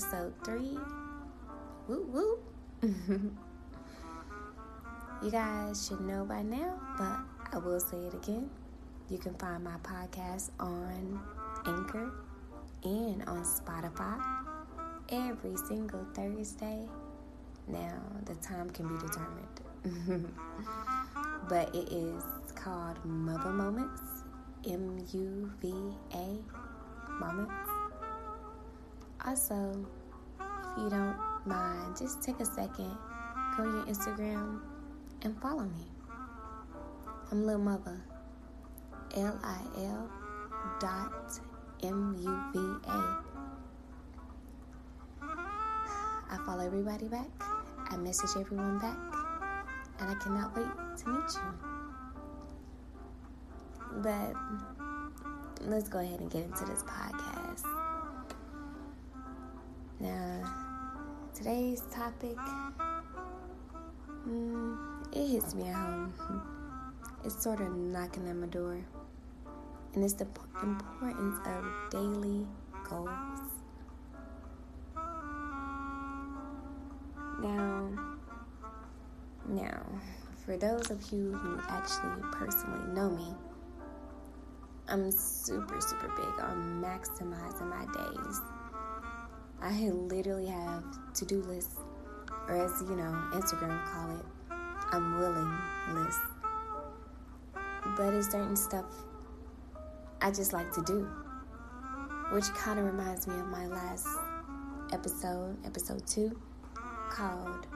episode three. Woo woo. you guys should know by now, but I will say it again. You can find my podcast on Anchor and on Spotify every single Thursday. Now, the time can be determined, but it is called Muva Moments M U V A moments. Also, if you don't mind, just take a second, go to your Instagram, and follow me. I'm Lil Muva, L I L dot M U V A. I follow everybody back, I message everyone back, and I cannot wait to meet you. But let's go ahead and get into this podcast. Now, today's topic, mm, it hits me at home. It's sort of knocking at my door. And it's the importance of daily goals. Now, now, for those of you who actually personally know me, I'm super, super big on maximizing my days. I literally have to do lists, or as you know, Instagram call it, I'm willing list. But it's certain stuff I just like to do, which kind of reminds me of my last episode, episode two, called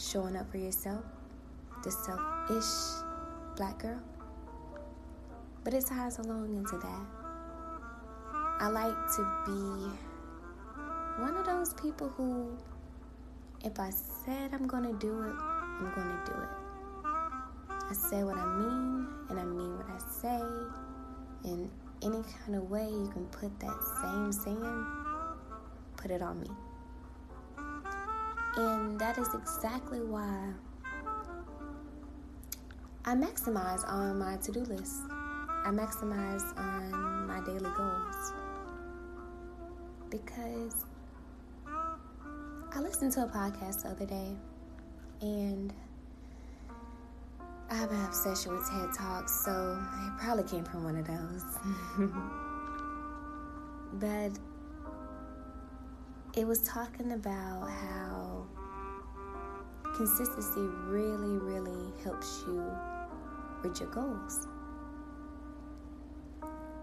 Showing Up for Yourself, the Selfish Black Girl but it ties along into that. I like to be one of those people who, if I said I'm gonna do it, I'm gonna do it. I say what I mean, and I mean what I say. In any kind of way you can put that same saying, put it on me. And that is exactly why I maximize on my to do list. I maximize on my daily goals because I listened to a podcast the other day and I have an obsession with TED Talks, so it probably came from one of those. but it was talking about how consistency really, really helps you reach your goals.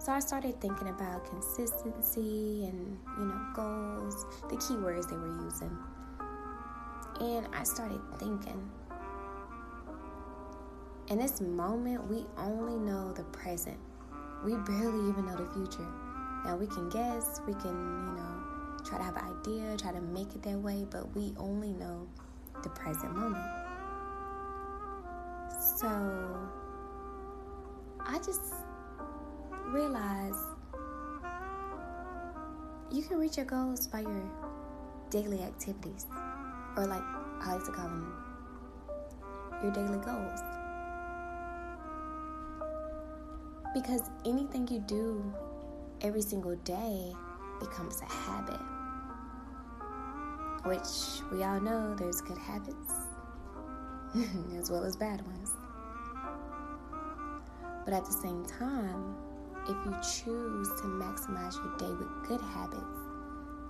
So I started thinking about consistency and, you know, goals, the keywords they were using. And I started thinking, in this moment, we only know the present. We barely even know the future. Now, we can guess, we can, you know, try to have an idea, try to make it that way, but we only know the present moment. So, I just realize you can reach your goals by your daily activities, or like I like to call them your daily goals. Because anything you do every single day becomes a habit, which we all know there's good habits as well as bad ones. But at the same time, if you choose to maximize your day with good habits,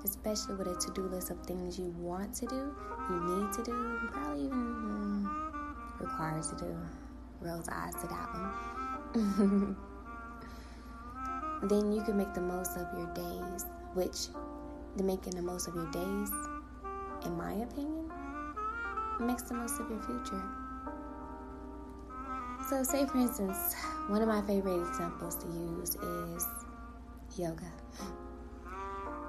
especially with a to do list of things you want to do, you need to do, probably even mm, required to do, rose eyes to that one, then you can make the most of your days, which the making the most of your days, in my opinion, makes the most of your future. So, say for instance, one of my favorite examples to use is yoga.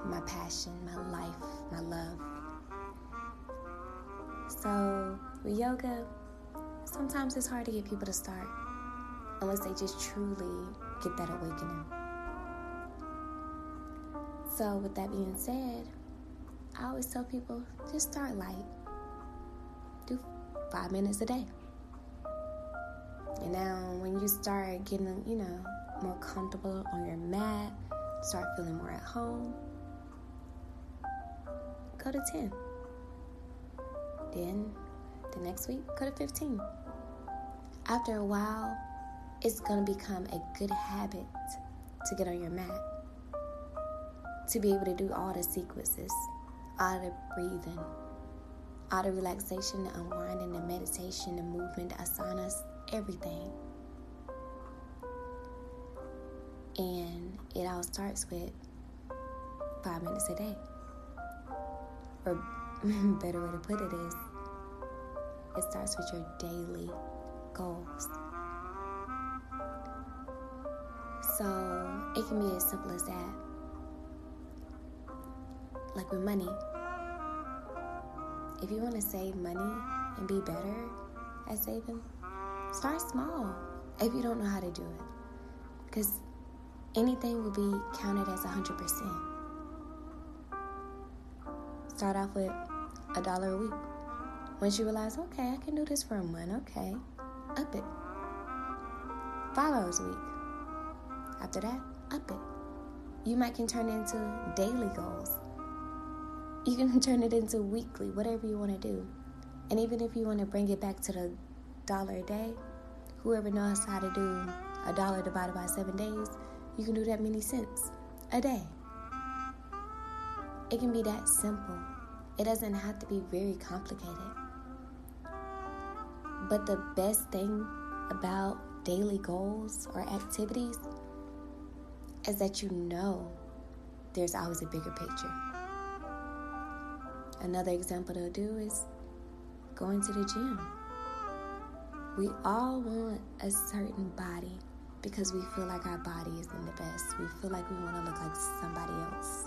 My passion, my life, my love. So, with yoga, sometimes it's hard to get people to start unless they just truly get that awakening. So, with that being said, I always tell people just start light. Do five minutes a day. And now, when you start getting, you know, more comfortable on your mat, start feeling more at home, go to 10. Then the next week, go to 15. After a while, it's going to become a good habit to get on your mat, to be able to do all the sequences, all the breathing, all the relaxation, the unwinding, the meditation, the movement, the asanas, everything. And it all starts with five minutes a day. Or better way to put it is, it starts with your daily goals. So it can be as simple as that. Like with money. If you want to save money and be better at saving, start small if you don't know how to do it. Because anything will be counted as 100%. Start off with a dollar a week. Once you realize, okay, I can do this for a month, okay, up it. Five hours a week. After that, up it. You might can turn it into daily goals. You can turn it into weekly, whatever you want to do. And even if you want to bring it back to the dollar a day, whoever knows how to do a dollar divided by seven days, you can do that many cents a day. It can be that simple. It doesn't have to be very complicated. But the best thing about daily goals or activities is that you know there's always a bigger picture. Another example to do is going to the gym. We all want a certain body because we feel like our body isn't the best. We feel like we want to look like somebody else.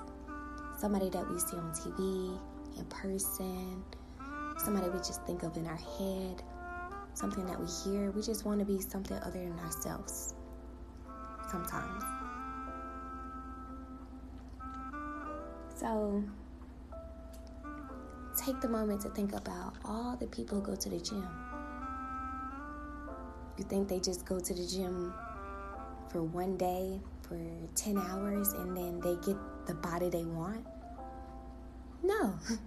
Somebody that we see on TV, in person, somebody we just think of in our head, something that we hear. We just want to be something other than ourselves sometimes. So, take the moment to think about all the people who go to the gym. You think they just go to the gym for one day, for 10 hours, and then they get the body they want? No.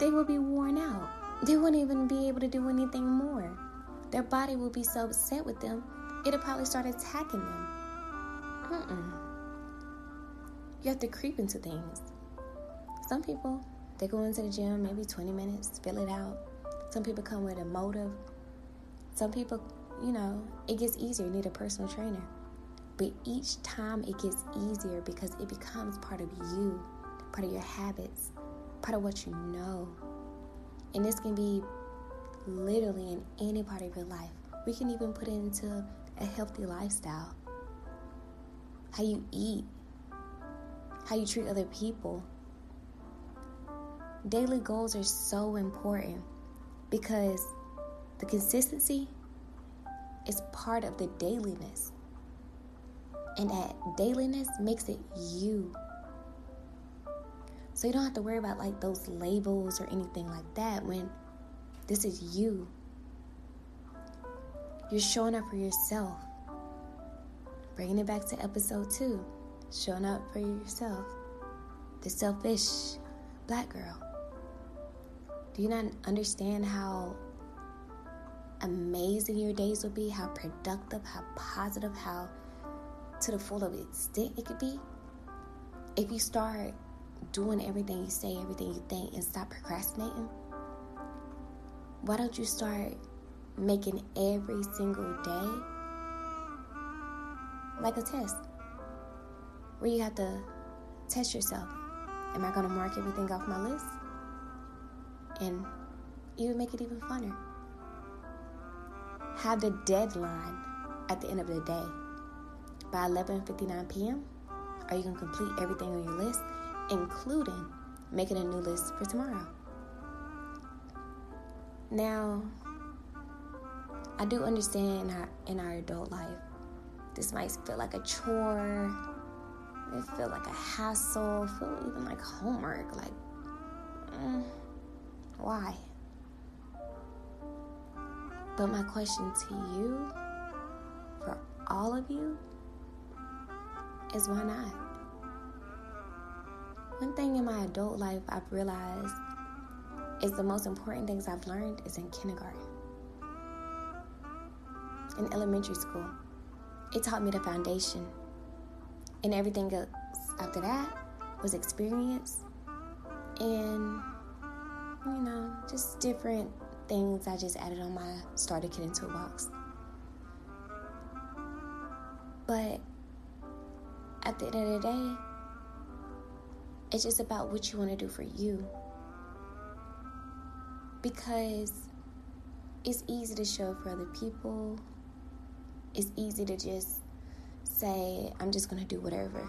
they will be worn out. They won't even be able to do anything more. Their body will be so upset with them, it'll probably start attacking them. Mm-mm. You have to creep into things. Some people, they go into the gym maybe 20 minutes, fill it out. Some people come with a motive. Some people, you know, it gets easier, you need a personal trainer. But each time it gets easier because it becomes part of you, part of your habits, part of what you know. And this can be literally in any part of your life. We can even put it into a healthy lifestyle. How you eat, how you treat other people. Daily goals are so important because the consistency is part of the dailiness. And that dailiness makes it you. So you don't have to worry about like those labels or anything like that when this is you. You're showing up for yourself. Bringing it back to episode two, showing up for yourself. The selfish black girl. Do you not understand how amazing your days will be? How productive, how positive, how to the full of extent it could be? If you start doing everything you say, everything you think, and stop procrastinating? Why don't you start making every single day like a test where you have to test yourself? Am I going to mark everything off my list? And even make it even funner. Have the deadline at the end of the day. By 11:59 p.m., are you going to complete everything on your list? including making a new list for tomorrow. Now, I do understand in our, in our adult life, this might feel like a chore, it feel like a hassle, feel even like homework. Like, mm, why? But my question to you, for all of you, is why not? One thing in my adult life I've realized is the most important things I've learned is in kindergarten. In elementary school, it taught me the foundation. And everything else after that was experience and, you know, just different things I just added on my starter kit and toolbox. But at the end of the day, it's just about what you want to do for you. Because it's easy to show for other people. It's easy to just say, I'm just going to do whatever.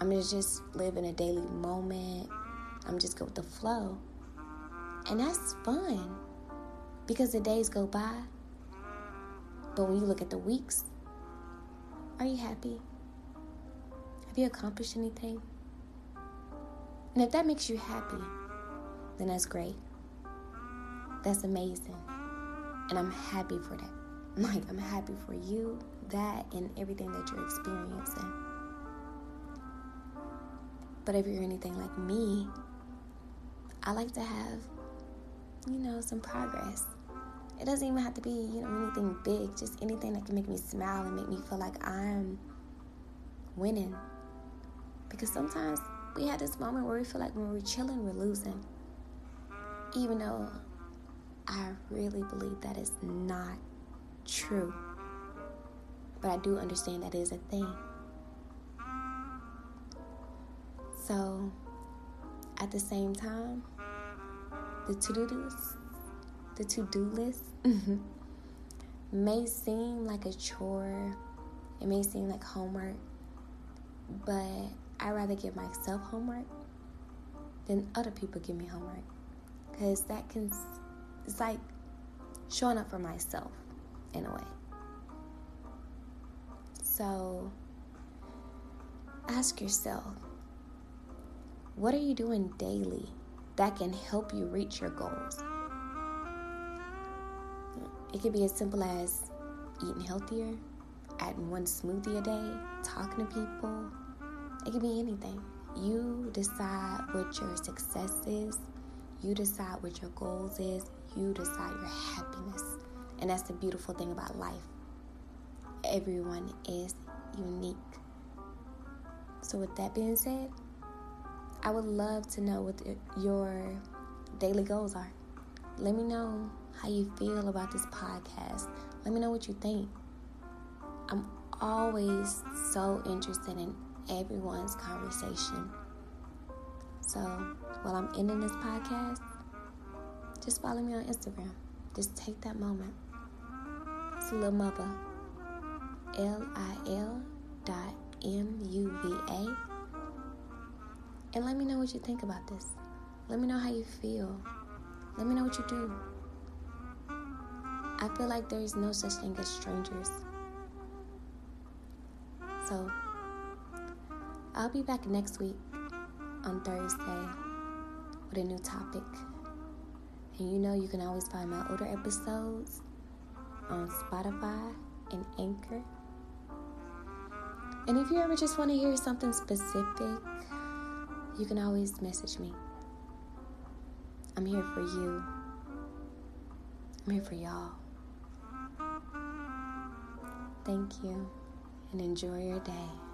I'm going to just live in a daily moment. I'm just go with the flow. And that's fun because the days go by. But when you look at the weeks, are you happy? Have you accomplished anything? And if that makes you happy, then that's great. That's amazing. And I'm happy for that. Like, I'm happy for you, that, and everything that you're experiencing. But if you're anything like me, I like to have, you know, some progress. It doesn't even have to be, you know, anything big, just anything that can make me smile and make me feel like I'm winning. Because sometimes we had this moment where we feel like when we're chilling, we're losing. Even though I really believe that is not true. But I do understand that is a thing. So, at the same time, the to-do list, the to-do list mm-hmm. may seem like a chore. It may seem like homework, but I rather give myself homework than other people give me homework. Because that can, it's like showing up for myself in a way. So ask yourself what are you doing daily that can help you reach your goals? It could be as simple as eating healthier, adding one smoothie a day, talking to people, it can be anything. You decide what your success is. You decide what your goals is. You decide your happiness. And that's the beautiful thing about life. Everyone is unique. So, with that being said, I would love to know what your daily goals are. Let me know how you feel about this podcast. Let me know what you think. I'm always so interested in everyone's conversation. So while I'm ending this podcast, just follow me on Instagram. Just take that moment. It's Lil Muva. L I L dot M U V A. And let me know what you think about this. Let me know how you feel. Let me know what you do. I feel like there is no such thing as strangers. So I'll be back next week on Thursday with a new topic. And you know, you can always find my older episodes on Spotify and Anchor. And if you ever just want to hear something specific, you can always message me. I'm here for you. I'm here for y'all. Thank you and enjoy your day.